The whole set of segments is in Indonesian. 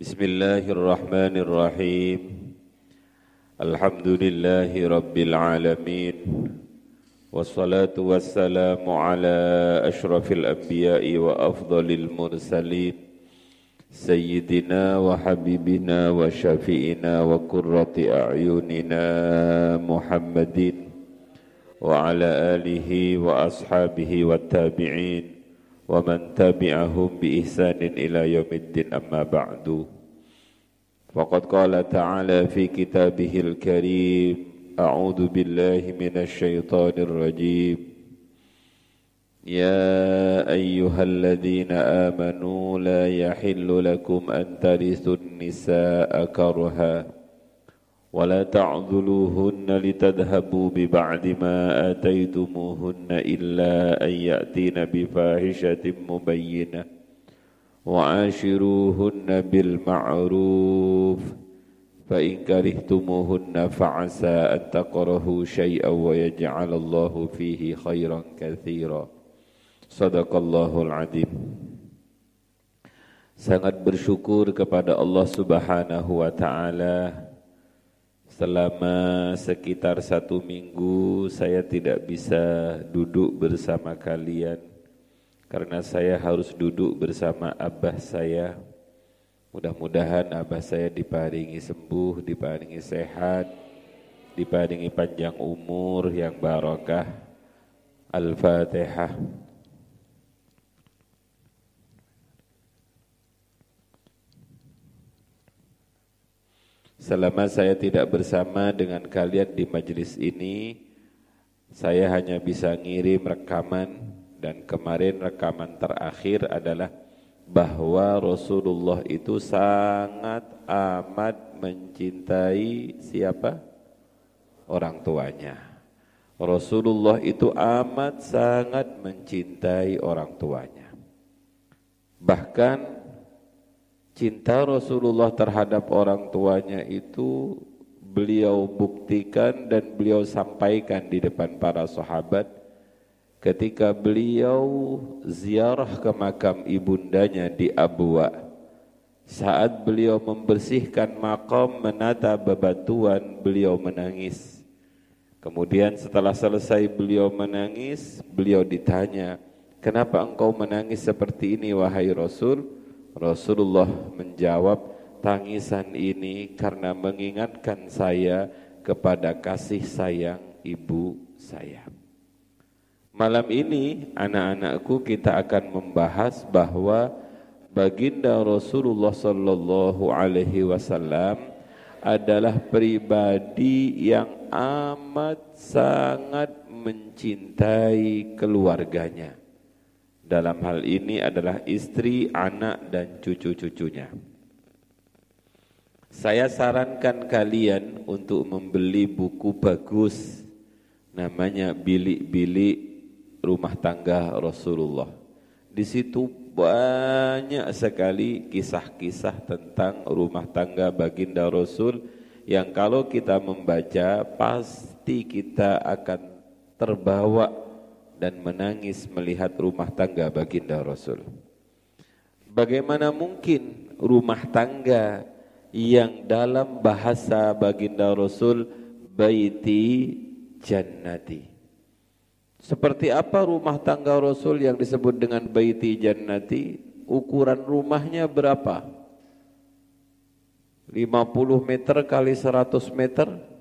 بسم الله الرحمن الرحيم. الحمد لله رب العالمين. والصلاة والسلام على أشرف الأنبياء وأفضل المرسلين. سيدنا وحبيبنا وشفيئنا وقرة أعيننا محمد وعلى آله وأصحابه والتابعين. ومن تبعهم بإحسان إلى يوم الدين أما بعد. فقد قال تعالى في كتابه الكريم أعوذ بالله من الشيطان الرجيم. يا أيها الذين آمنوا لا يحل لكم أن ترثوا النساء كرها ولا تعذلوهن لتذهبوا ببعد ما آتيتموهن إلا أن يأتين بفاحشة مبينة وعاشروهن بالمعروف فإن كرهتموهن فعسى أن تكرهوا شيئا ويجعل الله فيه خيرا كثيرا صدق الله العظيم Sangat bersyukur kepada Allah Subhanahu wa taala Selama sekitar satu minggu saya tidak bisa duduk bersama kalian karena saya harus duduk bersama abah saya. Mudah-mudahan abah saya diparingi sembuh, diparingi sehat, diparingi panjang umur yang barokah. Al-Fatihah. Selama saya tidak bersama dengan kalian di majelis ini, saya hanya bisa ngirim rekaman dan kemarin rekaman terakhir adalah bahwa Rasulullah itu sangat amat mencintai siapa? Orang tuanya. Rasulullah itu amat sangat mencintai orang tuanya. Bahkan cinta Rasulullah terhadap orang tuanya itu beliau buktikan dan beliau sampaikan di depan para sahabat ketika beliau ziarah ke makam ibundanya di Abwa saat beliau membersihkan makam menata bebatuan beliau menangis. Kemudian setelah selesai beliau menangis beliau ditanya kenapa engkau menangis seperti ini wahai Rasul Rasulullah menjawab, tangisan ini karena mengingatkan saya kepada kasih sayang ibu saya. Malam ini anak-anakku kita akan membahas bahwa baginda Rasulullah sallallahu alaihi wasallam adalah pribadi yang amat sangat mencintai keluarganya dalam hal ini adalah istri, anak, dan cucu-cucunya. Saya sarankan kalian untuk membeli buku bagus, namanya Bilik-bilik Rumah Tangga Rasulullah. Di situ banyak sekali kisah-kisah tentang rumah tangga baginda Rasul yang kalau kita membaca pasti kita akan terbawa dan menangis melihat rumah tangga baginda Rasul. Bagaimana mungkin rumah tangga yang dalam bahasa baginda Rasul baiti jannati. Seperti apa rumah tangga Rasul yang disebut dengan baiti jannati? Ukuran rumahnya berapa? 50 meter kali 100 meter?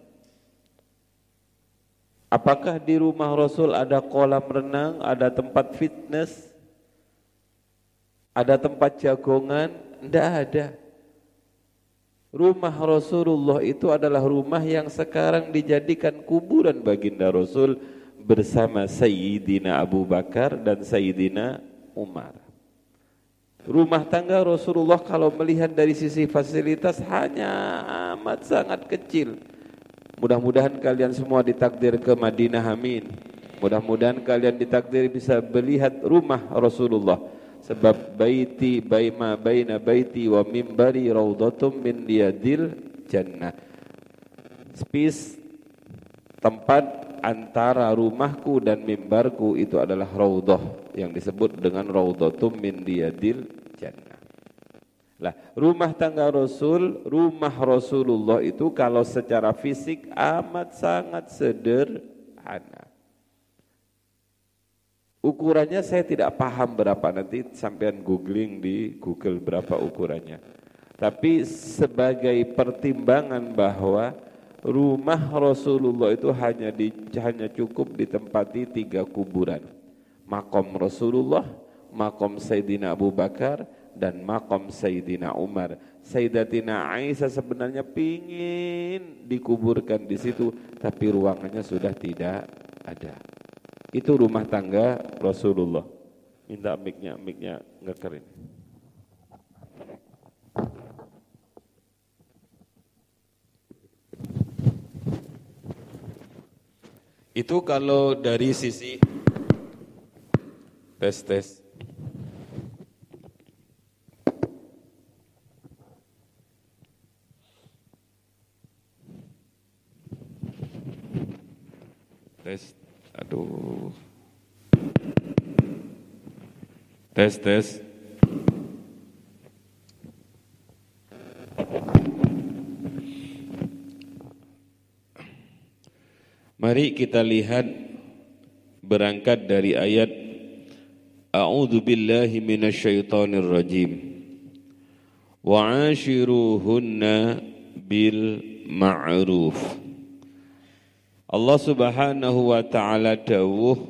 Apakah di rumah Rasul ada kolam renang, ada tempat fitness, ada tempat jagongan? Tidak ada. Rumah Rasulullah itu adalah rumah yang sekarang dijadikan kuburan baginda Rasul bersama Sayyidina Abu Bakar dan Sayyidina Umar. Rumah tangga Rasulullah kalau melihat dari sisi fasilitas hanya amat sangat kecil Mudah-mudahan kalian semua ditakdir ke Madinah amin. Mudah-mudahan kalian ditakdir bisa melihat rumah Rasulullah. Sebab baiti baima baina baiti wa mimbari raudatum min diyadil jannah. Space tempat antara rumahku dan mimbarku itu adalah raudhah yang disebut dengan raudatum min jannah. Lah, rumah tangga Rasul, rumah Rasulullah itu kalau secara fisik amat sangat sederhana. Ukurannya saya tidak paham berapa nanti sampean googling di Google berapa ukurannya. Tapi sebagai pertimbangan bahwa rumah Rasulullah itu hanya di, hanya cukup ditempati tiga kuburan. Makom Rasulullah, makom Sayyidina Abu Bakar, dan makom Sayyidina Umar. Sayyidatina Aisyah sebenarnya pingin dikuburkan di situ, tapi ruangannya sudah tidak ada. Itu rumah tangga Rasulullah. Minta miknya, miknya ngekerin. Itu kalau dari sisi tes tes tes aduh. Tes tes. Mari kita lihat berangkat dari ayat A'udzu billahi minasyaitonir rajim. Wa ashiruhunna bil ma'ruf Allah Subhanahu wa taala dawuh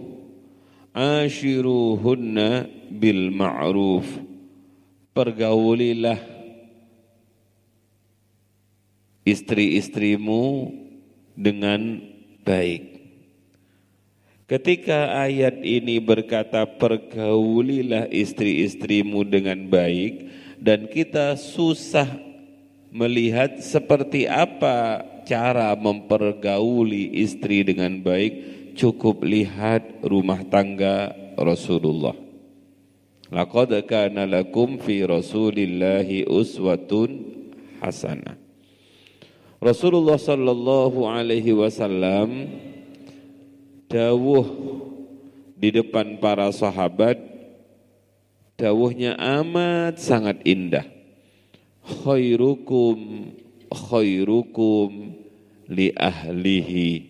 ashiruhunna bil ma'ruf. Pergaulilah istri-istrimu dengan baik. Ketika ayat ini berkata pergaulilah istri-istrimu dengan baik dan kita susah melihat seperti apa cara mempergauli istri dengan baik cukup lihat rumah tangga Rasulullah. Laqad kana lakum fi Rasulillahi uswatun hasanah. Rasulullah sallallahu alaihi wasallam dawuh di depan para sahabat dawuhnya amat sangat indah. Khairukum khairukum li ahlihi.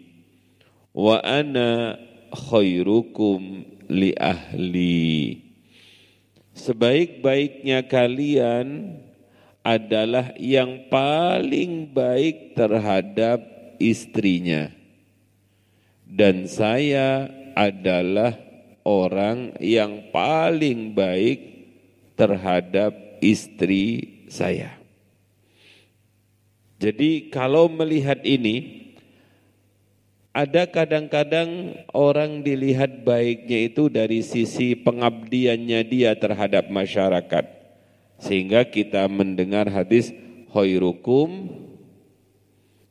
Wa ana khairukum li ahli. Sebaik-baiknya kalian adalah yang paling baik terhadap istrinya. Dan saya adalah orang yang paling baik terhadap istri saya. Jadi kalau melihat ini, ada kadang-kadang orang dilihat baiknya itu dari sisi pengabdiannya dia terhadap masyarakat. Sehingga kita mendengar hadis khairukum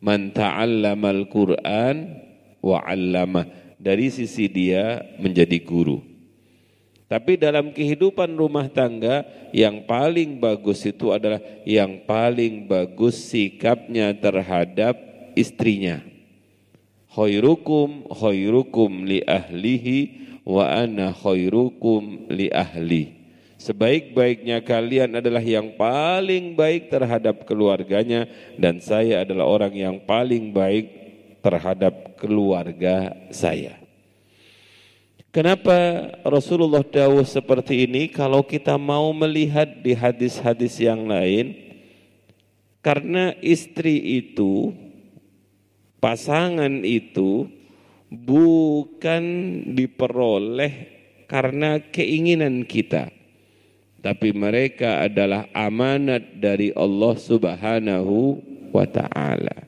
man ta'allamal Qur'an wa 'allamah. Dari sisi dia menjadi guru. Tapi dalam kehidupan rumah tangga yang paling bagus itu adalah yang paling bagus sikapnya terhadap istrinya. Khairukum khairukum li ahlihi wa ana khairukum li ahli. Sebaik-baiknya kalian adalah yang paling baik terhadap keluarganya dan saya adalah orang yang paling baik terhadap keluarga saya. Kenapa Rasulullah dawuh seperti ini? Kalau kita mau melihat di hadis-hadis yang lain karena istri itu pasangan itu bukan diperoleh karena keinginan kita. Tapi mereka adalah amanat dari Allah Subhanahu wa taala.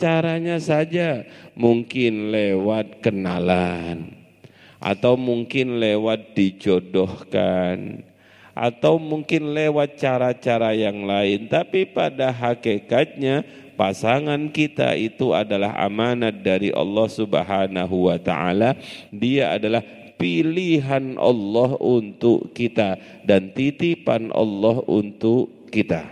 Caranya saja mungkin lewat kenalan atau mungkin lewat dijodohkan. Atau mungkin lewat cara-cara yang lain. Tapi pada hakikatnya pasangan kita itu adalah amanat dari Allah Subhanahu wa taala. Dia adalah pilihan Allah untuk kita dan titipan Allah untuk kita.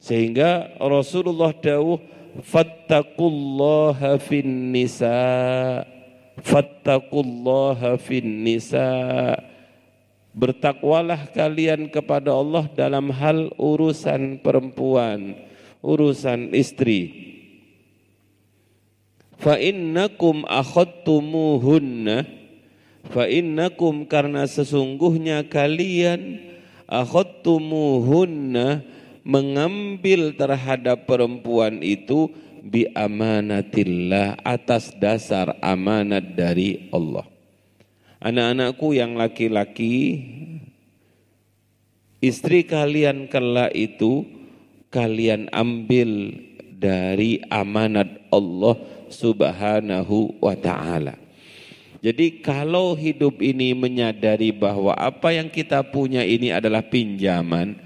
Sehingga Rasulullah dawuh fattaqullaha fin fattaqullaha fin nisa Bertakwalah kalian kepada Allah dalam hal urusan perempuan, urusan istri. Fa innakum akhadtumuhunna fa innakum karena sesungguhnya kalian akhadtumuhunna mengambil terhadap perempuan itu bi amanatillah atas dasar amanat dari Allah. Anak-anakku yang laki-laki, istri kalian kala itu kalian ambil dari amanat Allah Subhanahu wa taala. Jadi kalau hidup ini menyadari bahwa apa yang kita punya ini adalah pinjaman,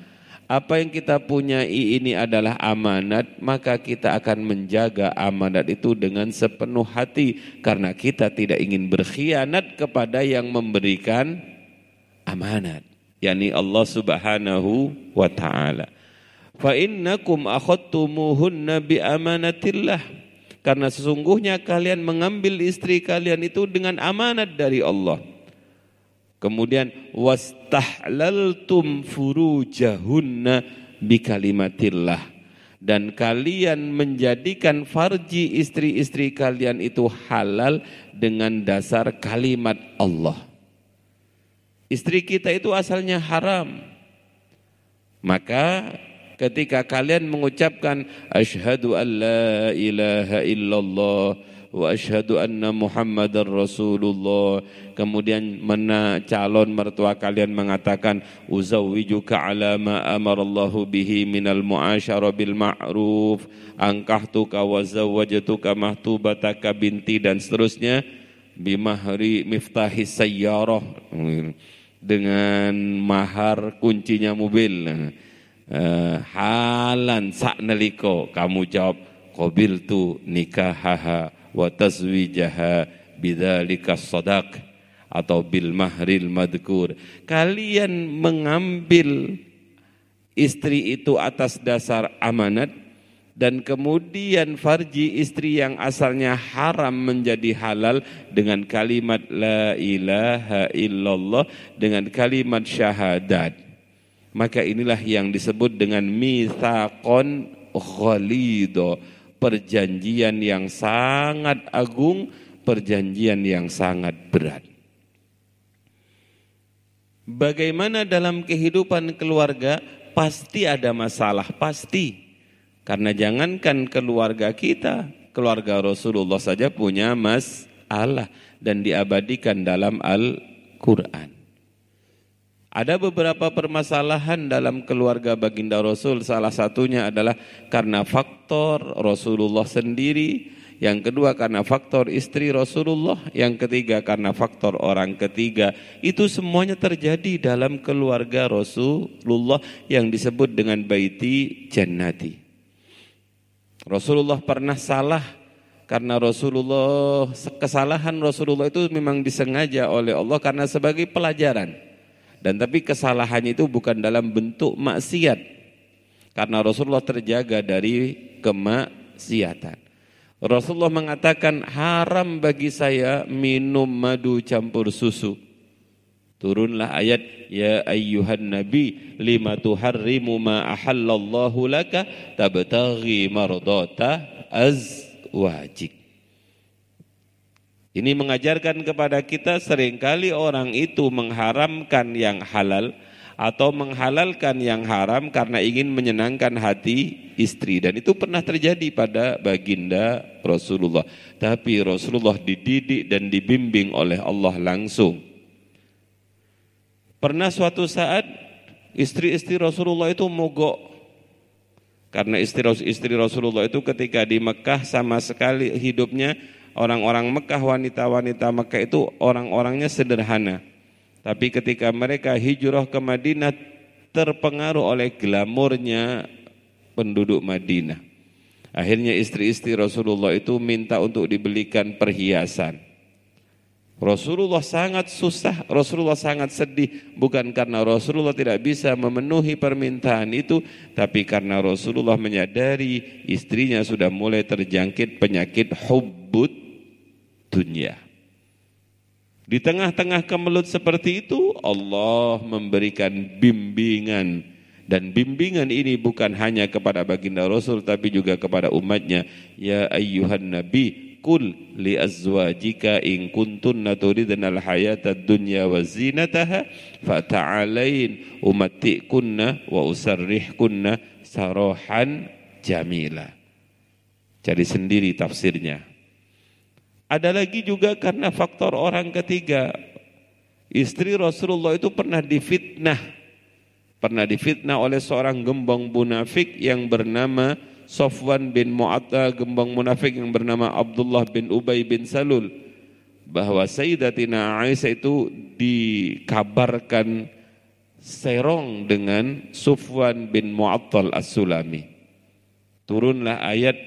apa yang kita punya ini adalah amanat, maka kita akan menjaga amanat itu dengan sepenuh hati karena kita tidak ingin berkhianat kepada yang memberikan amanat, yakni Allah Subhanahu wa taala. Fa innakum akhadtumuhunna bi amanatillah karena sesungguhnya kalian mengambil istri kalian itu dengan amanat dari Allah. Kemudian wastahlaltum furujahunna bikalimatillah dan kalian menjadikan farji istri-istri kalian itu halal dengan dasar kalimat Allah. Istri kita itu asalnya haram. Maka ketika kalian mengucapkan asyhadu an la ilaha illallah wa asyhadu anna muhammadar rasulullah. Kemudian mana calon mertua kalian mengatakan uzawwijuka ala ma amarallahu bihi minal muasyara bil ma'ruf. Angkahtuka wa zawwajtuka mahtubataka binti dan seterusnya. Bimahri miftahis sayyarah. Dengan mahar kuncinya mobil. Uh, halan sak neliko kamu jawab qabil tu nikahaha wa tazwijaha bidzalika sadaq atau bil mahril madkur kalian mengambil istri itu atas dasar amanat dan kemudian farji istri yang asalnya haram menjadi halal dengan kalimat la ilaha illallah dengan kalimat syahadat. Maka inilah yang disebut dengan mithaqon khalido perjanjian yang sangat agung perjanjian yang sangat berat. Bagaimana dalam kehidupan keluarga pasti ada masalah pasti. Karena jangankan keluarga kita keluarga Rasulullah saja punya masalah dan diabadikan dalam Al-Quran ada beberapa permasalahan dalam keluarga baginda Rasul. Salah satunya adalah karena faktor Rasulullah sendiri. Yang kedua karena faktor istri Rasulullah. Yang ketiga karena faktor orang ketiga. Itu semuanya terjadi dalam keluarga Rasulullah yang disebut dengan baiti jannati. Rasulullah pernah salah karena Rasulullah kesalahan Rasulullah itu memang disengaja oleh Allah karena sebagai pelajaran. Dan tapi kesalahannya itu bukan dalam bentuk maksiat. Karena Rasulullah terjaga dari kemaksiatan. Rasulullah mengatakan haram bagi saya minum madu campur susu. Turunlah ayat ya ayyuhan nabi lima tuharrimu ma ahallallahu laka tabtaghi mardata azwajik. Ini mengajarkan kepada kita sering kali orang itu mengharamkan yang halal atau menghalalkan yang haram karena ingin menyenangkan hati istri dan itu pernah terjadi pada baginda Rasulullah. Tapi Rasulullah dididik dan dibimbing oleh Allah langsung. Pernah suatu saat istri-istri Rasulullah itu mogok karena istri-istri Rasulullah itu ketika di Mekah sama sekali hidupnya orang-orang Mekah, wanita-wanita Mekah itu orang-orangnya sederhana. Tapi ketika mereka hijrah ke Madinah terpengaruh oleh glamornya penduduk Madinah. Akhirnya istri-istri Rasulullah itu minta untuk dibelikan perhiasan. Rasulullah sangat susah, Rasulullah sangat sedih bukan karena Rasulullah tidak bisa memenuhi permintaan itu, tapi karena Rasulullah menyadari istrinya sudah mulai terjangkit penyakit hubbut dunia. Di tengah-tengah kemelut seperti itu Allah memberikan bimbingan. Dan bimbingan ini bukan hanya kepada baginda Rasul tapi juga kepada umatnya. Ya ayyuhan nabi kul li azwajika in kuntunna turidna al hayata dunya wa zinataha fata'alain umattikunna wa usarrihkunna sarahan jamila. Cari sendiri tafsirnya ada lagi juga karena faktor orang ketiga. Istri Rasulullah itu pernah difitnah. Pernah difitnah oleh seorang gembong munafik yang bernama Sofwan bin Mu'atta, gembong munafik yang bernama Abdullah bin Ubay bin Salul. Bahwa Sayyidatina Aisyah itu dikabarkan serong dengan Sufwan bin Mu'attal As-Sulami. Turunlah ayat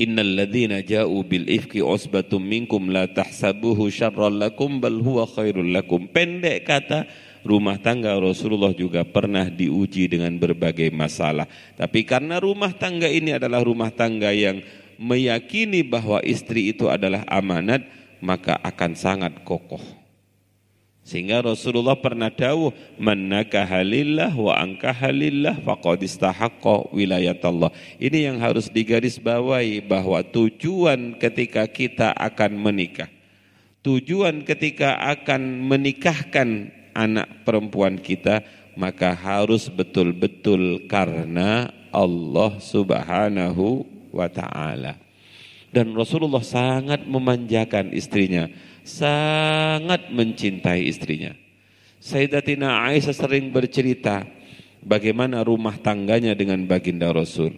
Innal ladzina ja'u bil ifki usbatum minkum la tahsabuhu syarran lakum bal huwa khairul lakum. Pendek kata rumah tangga Rasulullah juga pernah diuji dengan berbagai masalah. Tapi karena rumah tangga ini adalah rumah tangga yang meyakini bahwa istri itu adalah amanat, maka akan sangat kokoh. Sehingga Rasulullah pernah dawuh, "Man nakahalillah wa angkahalillah faqad istahaqqa wilayatullah." Ini yang harus digarisbawahi bahwa tujuan ketika kita akan menikah, tujuan ketika akan menikahkan anak perempuan kita, maka harus betul-betul karena Allah Subhanahu wa taala. Dan Rasulullah sangat memanjakan istrinya sangat mencintai istrinya. Sayyidatina Aisyah sering bercerita bagaimana rumah tangganya dengan baginda Rasul.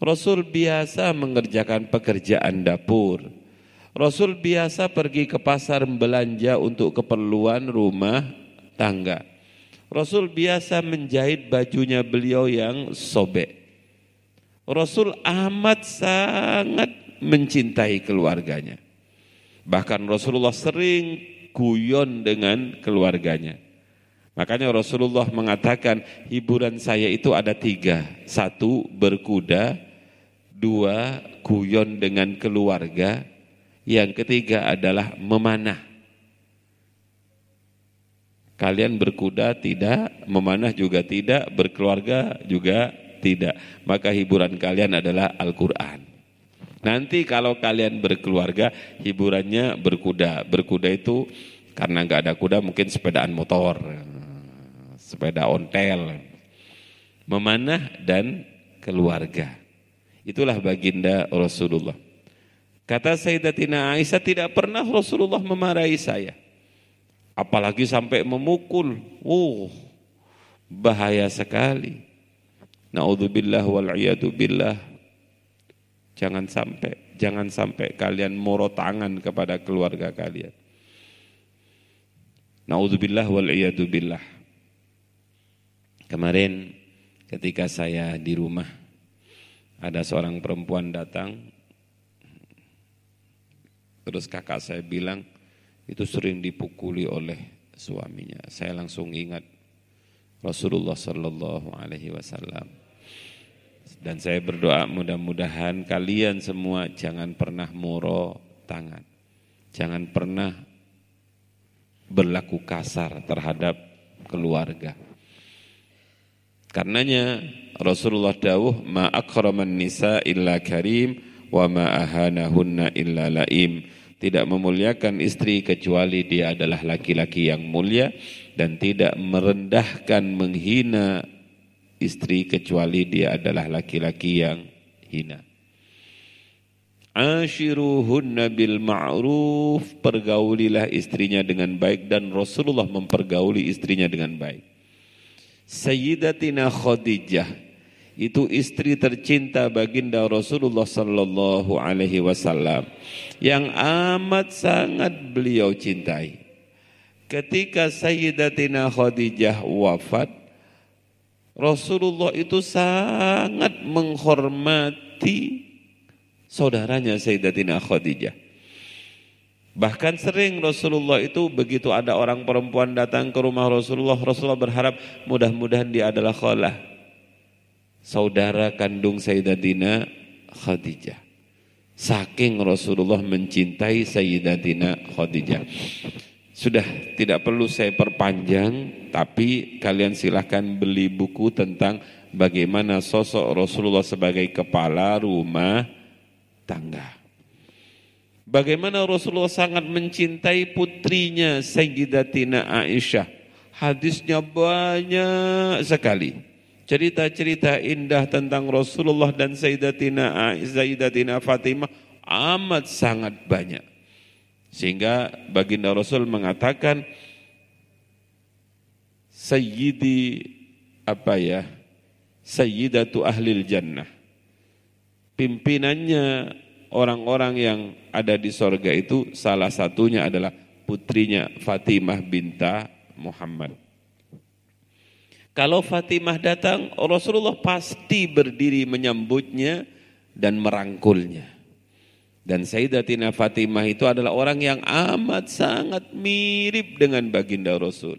Rasul biasa mengerjakan pekerjaan dapur. Rasul biasa pergi ke pasar belanja untuk keperluan rumah tangga. Rasul biasa menjahit bajunya beliau yang sobek. Rasul amat sangat mencintai keluarganya. Bahkan Rasulullah sering guyon dengan keluarganya. Makanya Rasulullah mengatakan hiburan saya itu ada tiga. Satu berkuda, dua guyon dengan keluarga, yang ketiga adalah memanah. Kalian berkuda tidak, memanah juga tidak, berkeluarga juga tidak. Maka hiburan kalian adalah Al-Quran. Nanti kalau kalian berkeluarga, hiburannya berkuda. Berkuda itu karena nggak ada kuda mungkin sepedaan motor, sepeda ontel, memanah dan keluarga. Itulah baginda Rasulullah. Kata Sayyidatina Aisyah tidak pernah Rasulullah memarahi saya. Apalagi sampai memukul. Oh, bahaya sekali. Naudzubillah wal billah. Jangan sampai, jangan sampai kalian moro tangan kepada keluarga kalian. Nauzubillah wal billah. Kemarin ketika saya di rumah ada seorang perempuan datang terus kakak saya bilang itu sering dipukuli oleh suaminya. Saya langsung ingat Rasulullah sallallahu alaihi wasallam dan saya berdoa mudah-mudahan kalian semua jangan pernah muro tangan. Jangan pernah berlaku kasar terhadap keluarga. Karenanya Rasulullah dawuh ma akraman nisa illa karim wa ma ahanahunna illa laim. Tidak memuliakan istri kecuali dia adalah laki-laki yang mulia dan tidak merendahkan menghina istri kecuali dia adalah laki-laki yang hina. Ashiruhunna bil ma'ruf, pergaulilah istrinya dengan baik dan Rasulullah mempergauli istrinya dengan baik. Sayyidatina Khadijah itu istri tercinta baginda Rasulullah sallallahu alaihi wasallam yang amat sangat beliau cintai. Ketika Sayyidatina Khadijah wafat, Rasulullah itu sangat menghormati saudaranya Sayyidatina Khadijah. Bahkan sering Rasulullah itu begitu ada orang perempuan datang ke rumah Rasulullah, Rasulullah berharap mudah-mudahan dia adalah khalah. Saudara kandung Sayyidatina Khadijah. Saking Rasulullah mencintai Sayyidatina Khadijah. Sudah tidak perlu saya perpanjang, tapi kalian silahkan beli buku tentang bagaimana sosok Rasulullah sebagai kepala rumah tangga. Bagaimana Rasulullah sangat mencintai putrinya Sayyidatina Aisyah. Hadisnya banyak sekali cerita-cerita indah tentang Rasulullah dan Sayyidatina Sayyidatina Fatimah amat sangat banyak. Sehingga baginda Rasul mengatakan Sayyidi apa ya? Sayyidatu ahlil jannah. Pimpinannya orang-orang yang ada di sorga itu salah satunya adalah putrinya Fatimah binta Muhammad. Kalau Fatimah datang, Rasulullah pasti berdiri menyambutnya dan merangkulnya. Dan Sayyidatina Fatimah itu adalah orang yang amat sangat mirip dengan baginda Rasul.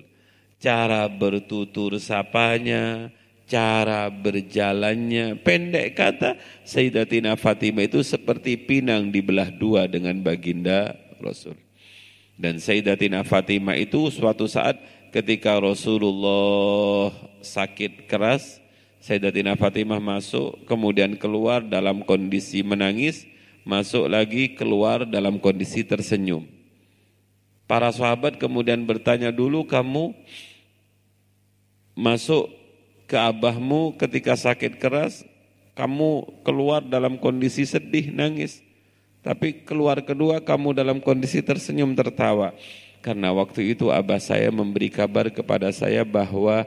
Cara bertutur sapanya, cara berjalannya. Pendek kata, Sayyidatina Fatimah itu seperti pinang dibelah dua dengan baginda Rasul. Dan Sayyidatina Fatimah itu suatu saat ketika Rasulullah sakit keras, Sayyidatina Fatimah masuk, kemudian keluar dalam kondisi menangis, masuk lagi keluar dalam kondisi tersenyum. Para sahabat kemudian bertanya dulu kamu masuk ke abahmu ketika sakit keras, kamu keluar dalam kondisi sedih, nangis. Tapi keluar kedua kamu dalam kondisi tersenyum, tertawa. Karena waktu itu abah saya memberi kabar kepada saya bahwa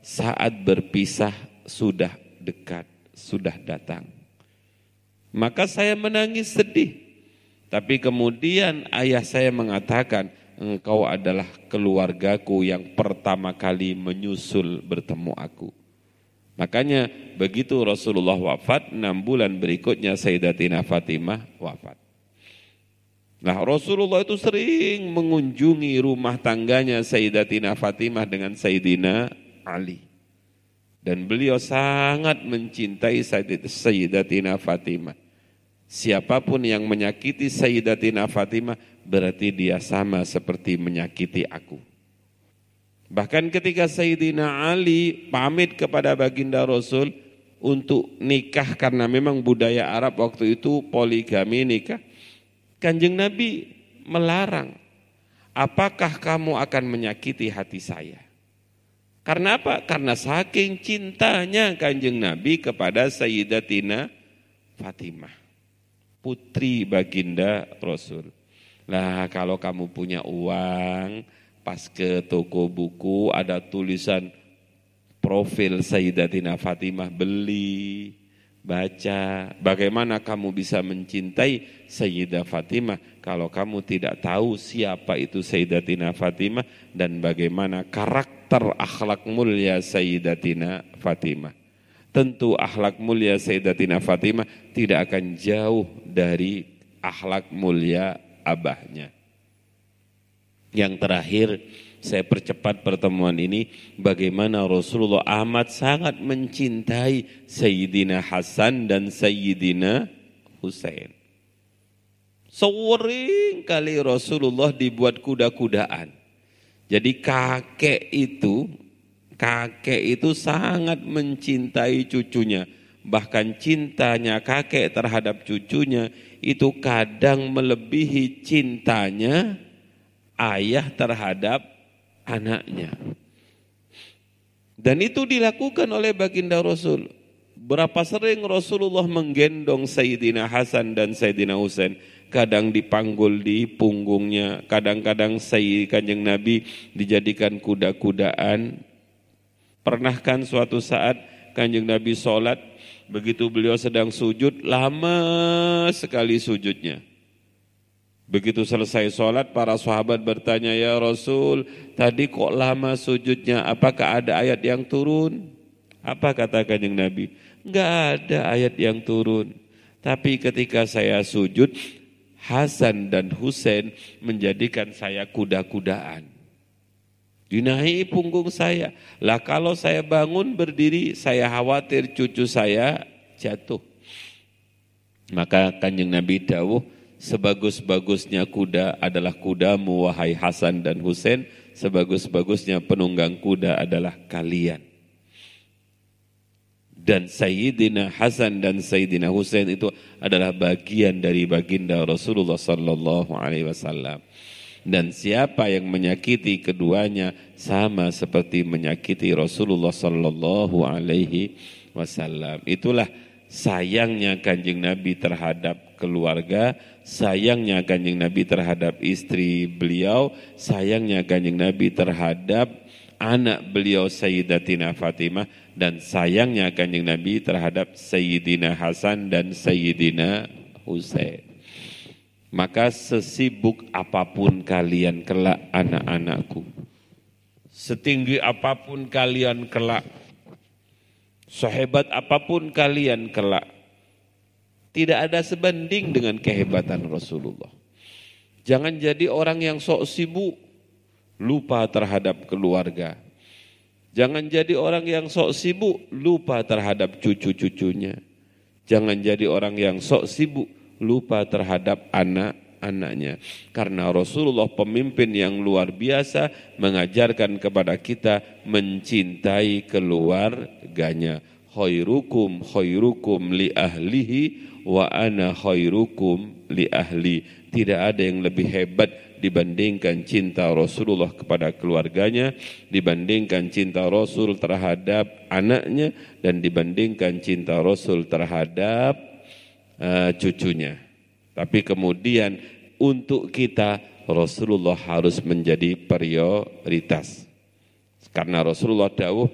saat berpisah sudah dekat, sudah datang. Maka saya menangis sedih. Tapi kemudian ayah saya mengatakan, engkau adalah keluargaku yang pertama kali menyusul bertemu aku. Makanya begitu Rasulullah wafat, enam bulan berikutnya Sayyidatina Fatimah wafat. Nah Rasulullah itu sering mengunjungi rumah tangganya Sayyidatina Fatimah dengan Sayyidina Ali. Dan beliau sangat mencintai Sayyidatina Fatimah. Siapa pun yang menyakiti Sayyidatina Fatimah berarti dia sama seperti menyakiti aku. Bahkan ketika Sayyidina Ali pamit kepada baginda Rasul untuk nikah karena memang budaya Arab waktu itu poligami nikah. Kanjeng Nabi melarang, apakah kamu akan menyakiti hati saya? Karena apa? Karena saking cintanya kanjeng Nabi kepada Sayyidatina Fatimah. Putri baginda Rasul. Lah kalau kamu punya uang, pas ke toko buku ada tulisan profil Sayyidatina Fatimah beli baca bagaimana kamu bisa mencintai Sayyidah Fatimah kalau kamu tidak tahu siapa itu Sayyidatina Fatimah dan bagaimana karakter akhlak mulia Sayyidatina Fatimah. Tentu akhlak mulia Sayyidatina Fatimah tidak akan jauh dari akhlak mulia abahnya. Yang terakhir, saya percepat pertemuan ini bagaimana Rasulullah amat sangat mencintai Sayyidina Hasan dan Sayyidina Husain. Sewering kali Rasulullah dibuat kuda-kudaan. Jadi kakek itu, kakek itu sangat mencintai cucunya. Bahkan cintanya kakek terhadap cucunya itu kadang melebihi cintanya ayah terhadap anaknya. Dan itu dilakukan oleh baginda Rasul. Berapa sering Rasulullah menggendong Sayyidina Hasan dan Sayyidina Husain. Kadang dipanggul di punggungnya, kadang-kadang Sayyid Kanjeng Nabi dijadikan kuda-kudaan. Pernah kan suatu saat Kanjeng Nabi sholat, begitu beliau sedang sujud, lama sekali sujudnya. Begitu selesai sholat, para sahabat bertanya, Ya Rasul, tadi kok lama sujudnya, apakah ada ayat yang turun? Apa kata kanjeng Nabi? Enggak ada ayat yang turun. Tapi ketika saya sujud, Hasan dan Husain menjadikan saya kuda-kudaan. Dinahi punggung saya. Lah kalau saya bangun berdiri, saya khawatir cucu saya jatuh. Maka kanjeng Nabi dawuh, sebagus-bagusnya kuda adalah kudamu wahai Hasan dan Husain, sebagus-bagusnya penunggang kuda adalah kalian. Dan Sayyidina Hasan dan Sayyidina Husain itu adalah bagian dari baginda Rasulullah sallallahu alaihi wasallam. Dan siapa yang menyakiti keduanya sama seperti menyakiti Rasulullah sallallahu alaihi wasallam. Itulah sayangnya Kanjeng Nabi terhadap keluarga, sayangnya Kanjeng Nabi terhadap istri beliau, sayangnya Kanjeng Nabi terhadap anak beliau Sayyidatina Fatimah dan sayangnya Kanjeng Nabi terhadap Sayyidina Hasan dan Sayyidina Husain. Maka sesibuk apa pun kalian kelak anak-anakku. Setinggi apa pun kalian kelak Sehebat apa pun kalian kelak, tidak ada sebanding dengan kehebatan Rasulullah. Jangan jadi orang yang sok sibuk, lupa terhadap keluarga. Jangan jadi orang yang sok sibuk, lupa terhadap cucu-cucunya. Jangan jadi orang yang sok sibuk, lupa terhadap anak anaknya. Karena Rasulullah pemimpin yang luar biasa mengajarkan kepada kita mencintai keluarganya. Khairukum khairukum li ahlihi wa ana khairukum li ahli. Tidak ada yang lebih hebat dibandingkan cinta Rasulullah kepada keluarganya, dibandingkan cinta Rasul terhadap anaknya, dan dibandingkan cinta Rasul terhadap uh, cucunya. Tapi kemudian untuk kita Rasulullah harus menjadi prioritas. Karena Rasulullah dawuh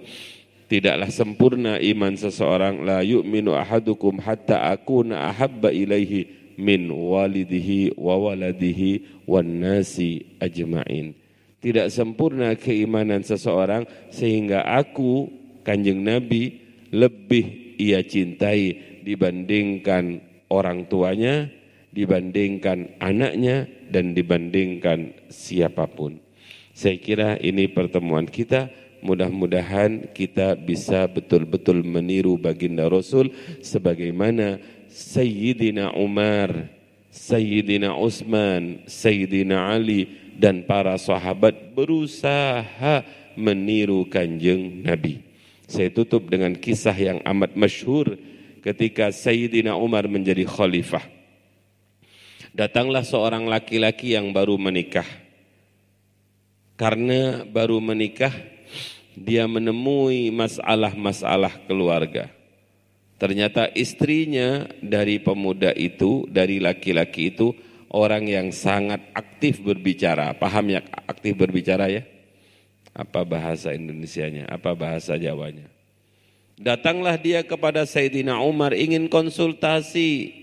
tidaklah sempurna iman seseorang la yu'minu ahadukum hatta akuna ahabba ilaihi min walidihi wa waladihi wan nasi ajma'in. Tidak sempurna keimanan seseorang sehingga aku kanjeng Nabi lebih ia cintai dibandingkan orang tuanya, dibandingkan anaknya dan dibandingkan siapa pun. Saya kira ini pertemuan kita. Mudah-mudahan kita bisa betul-betul meniru baginda Rasul sebagaimana Sayyidina Umar, Sayyidina Utsman, Sayyidina Ali dan para sahabat berusaha meniru kanjeng Nabi. Saya tutup dengan kisah yang amat masyhur ketika Sayyidina Umar menjadi khalifah. Datanglah seorang laki-laki yang baru menikah. Karena baru menikah, dia menemui masalah-masalah keluarga. Ternyata istrinya dari pemuda itu, dari laki-laki itu, orang yang sangat aktif berbicara. Paham ya aktif berbicara ya? Apa bahasa Indonesianya? Apa bahasa Jawanya? Datanglah dia kepada Sayyidina Umar ingin konsultasi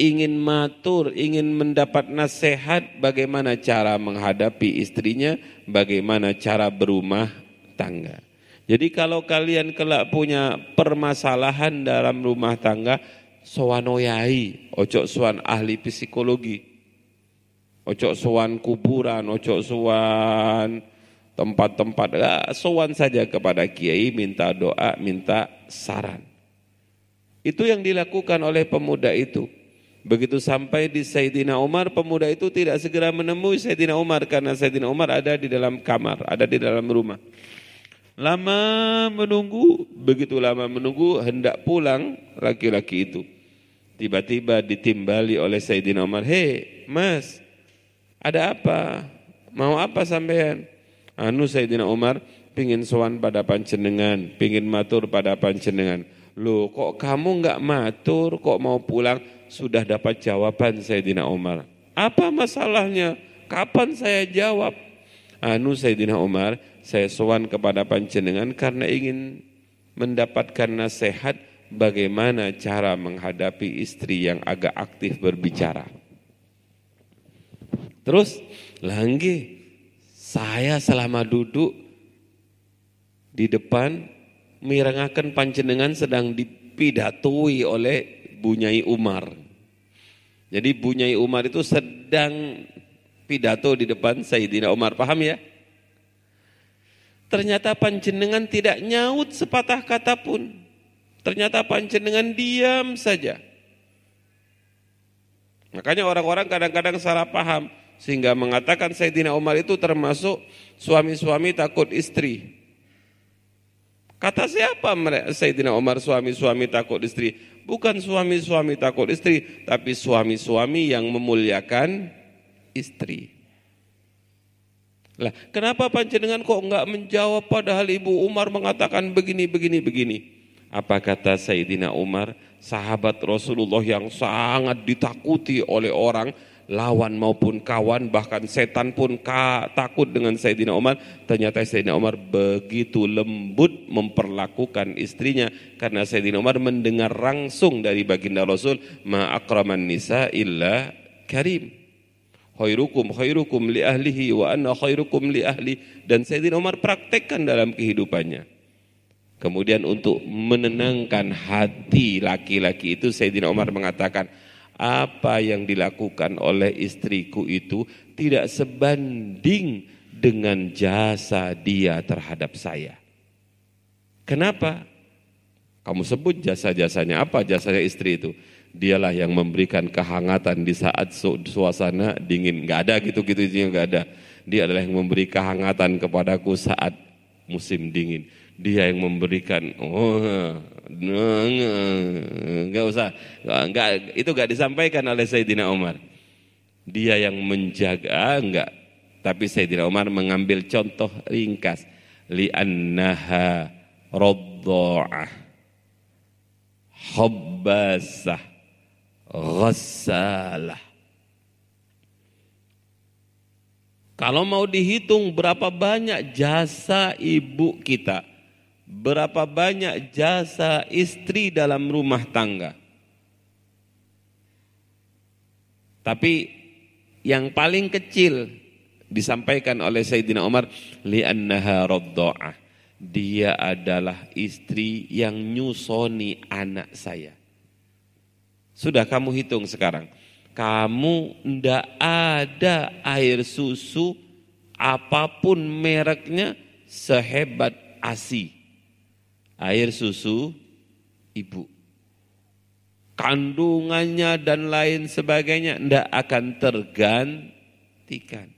ingin matur, ingin mendapat nasihat bagaimana cara menghadapi istrinya, bagaimana cara berumah tangga. Jadi kalau kalian kelak punya permasalahan dalam rumah tangga, soanoyai, ojo soan ahli psikologi, ojo soan kuburan, ojo soan tempat-tempat, ah, soan saja kepada kiai, minta doa, minta saran. Itu yang dilakukan oleh pemuda itu. Begitu sampai di Sayyidina Umar, pemuda itu tidak segera menemui Sayyidina Umar karena Sayyidina Umar ada di dalam kamar, ada di dalam rumah. Lama menunggu, begitu lama menunggu hendak pulang laki-laki itu. Tiba-tiba ditimbali oleh Sayyidina Umar, "Hei, Mas, ada apa? Mau apa sampean?" Anu Sayyidina Umar pingin sowan pada pancenengan, pingin matur pada pancenengan. Loh, kok kamu enggak matur, kok mau pulang? sudah dapat jawaban Sayyidina Umar. Apa masalahnya? Kapan saya jawab? Anu Sayyidina Umar, saya sowan kepada panjenengan karena ingin mendapatkan nasihat bagaimana cara menghadapi istri yang agak aktif berbicara. Terus, langgi, saya selama duduk di depan mirangakan panjenengan sedang dipidatui oleh Bunyai Umar. Jadi Bunyai Umar itu sedang pidato di depan Sayyidina Umar. Paham ya? Ternyata panjenengan tidak nyaut sepatah kata pun. Ternyata panjenengan diam saja. Makanya orang-orang kadang-kadang salah paham sehingga mengatakan Sayyidina Umar itu termasuk suami-suami takut istri. Kata siapa Sayyidina Umar suami-suami takut istri? Bukan suami-suami takut istri, tapi suami-suami yang memuliakan istri. Lah, kenapa panjenengan kok enggak menjawab padahal Ibu Umar mengatakan begini begini begini? Apa kata Sayyidina Umar, sahabat Rasulullah yang sangat ditakuti oleh orang, lawan maupun kawan, bahkan setan pun takut dengan Sayyidina Umar. Ternyata Sayyidina Umar begitu lembut memperlakukan istrinya karena Sayyidina Umar mendengar langsung dari baginda Rasul, ma akraman nisa illa karim khairukum khairukum li ahlihi wa anna khairukum li ahli dan Sayyidina Umar praktekkan dalam kehidupannya. Kemudian untuk menenangkan hati laki-laki itu Sayyidina Umar mengatakan apa yang dilakukan oleh istriku itu tidak sebanding dengan jasa dia terhadap saya. Kenapa? Kamu sebut jasa-jasanya apa jasanya istri itu? dialah yang memberikan kehangatan di saat suasana dingin. Nggak ada gitu-gitu itu nggak ada. Dia adalah yang memberi kehangatan kepadaku saat musim dingin. Dia yang memberikan, oh, nggak usah, nggak itu nggak disampaikan oleh Sayyidina Umar. Dia yang menjaga, enggak. Tapi Sayyidina Umar mengambil contoh ringkas. Li'annaha radha'ah hubbasah ghassalah. Kalau mau dihitung berapa banyak jasa ibu kita, berapa banyak jasa istri dalam rumah tangga. Tapi yang paling kecil disampaikan oleh Sayyidina Umar li'annaha radha'ah. Dia adalah istri yang nyusoni anak saya. Sudah kamu hitung sekarang. Kamu ndak ada air susu apa pun mereknya sehebat ASI. Air susu ibu. Kandungannya dan lain sebagainya ndak akan tergantikan.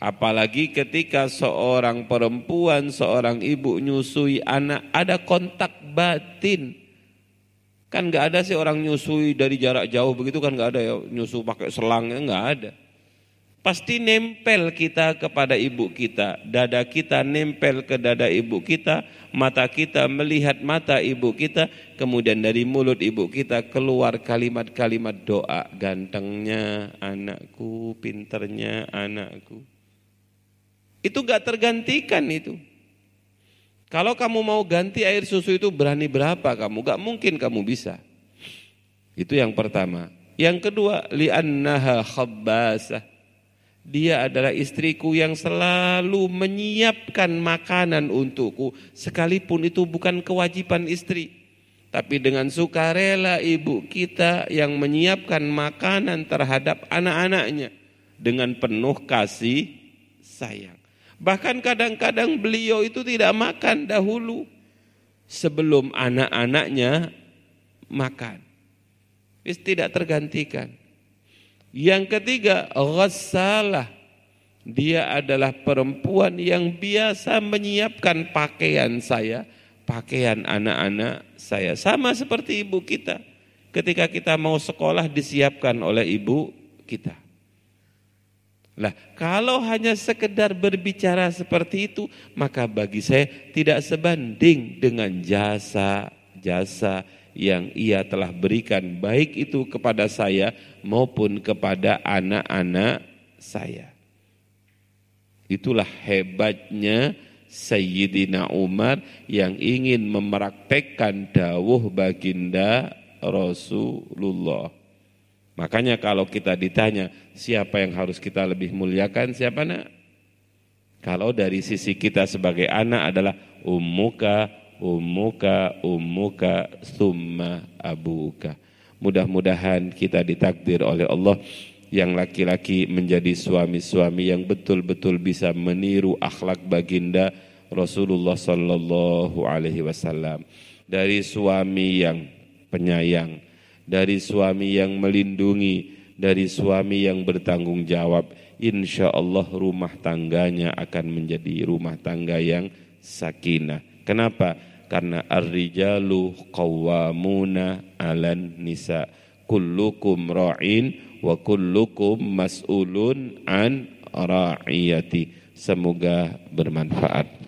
Apalagi ketika seorang perempuan, seorang ibu nyusui anak, ada kontak batin Kan nggak ada sih orang nyusui dari jarak jauh begitu kan nggak ada ya nyusu pakai selangnya nggak ada. Pasti nempel kita kepada ibu kita, dada kita nempel ke dada ibu kita, mata kita melihat mata ibu kita, kemudian dari mulut ibu kita keluar kalimat-kalimat doa, gantengnya anakku, pinternya anakku. Itu gak tergantikan itu. Kalau kamu mau ganti air susu itu berani berapa kamu? Gak mungkin kamu bisa. Itu yang pertama. Yang kedua, li'annaha khabbasah. Dia adalah istriku yang selalu menyiapkan makanan untukku. Sekalipun itu bukan kewajiban istri. Tapi dengan sukarela ibu kita yang menyiapkan makanan terhadap anak-anaknya. Dengan penuh kasih sayang. Bahkan kadang-kadang beliau itu tidak makan dahulu sebelum anak-anaknya makan. Tidak tergantikan. Yang ketiga, ghassalah. Dia adalah perempuan yang biasa menyiapkan pakaian saya, pakaian anak-anak saya. Sama seperti ibu kita. Ketika kita mau sekolah disiapkan oleh ibu kita. Lah, kalau hanya sekedar berbicara seperti itu, maka bagi saya tidak sebanding dengan jasa-jasa yang ia telah berikan baik itu kepada saya maupun kepada anak-anak saya. Itulah hebatnya Sayyidina Umar yang ingin mempraktekkan dawuh baginda Rasulullah. Makanya kalau kita ditanya siapa yang harus kita lebih muliakan, siapa nak? Kalau dari sisi kita sebagai anak adalah ummuka, ummuka, ummuka, summa abuka. Mudah-mudahan kita ditakdir oleh Allah yang laki-laki menjadi suami-suami yang betul-betul bisa meniru akhlak baginda Rasulullah sallallahu alaihi wasallam. Dari suami yang penyayang, dari suami yang melindungi, dari suami yang bertanggung jawab. Insya Allah rumah tangganya akan menjadi rumah tangga yang sakinah. Kenapa? Karena ar-rijalu qawwamuna 'alan nisa. Kullukum ra'in wa kullukum mas'ulun an ra'iyati. Semoga bermanfaat.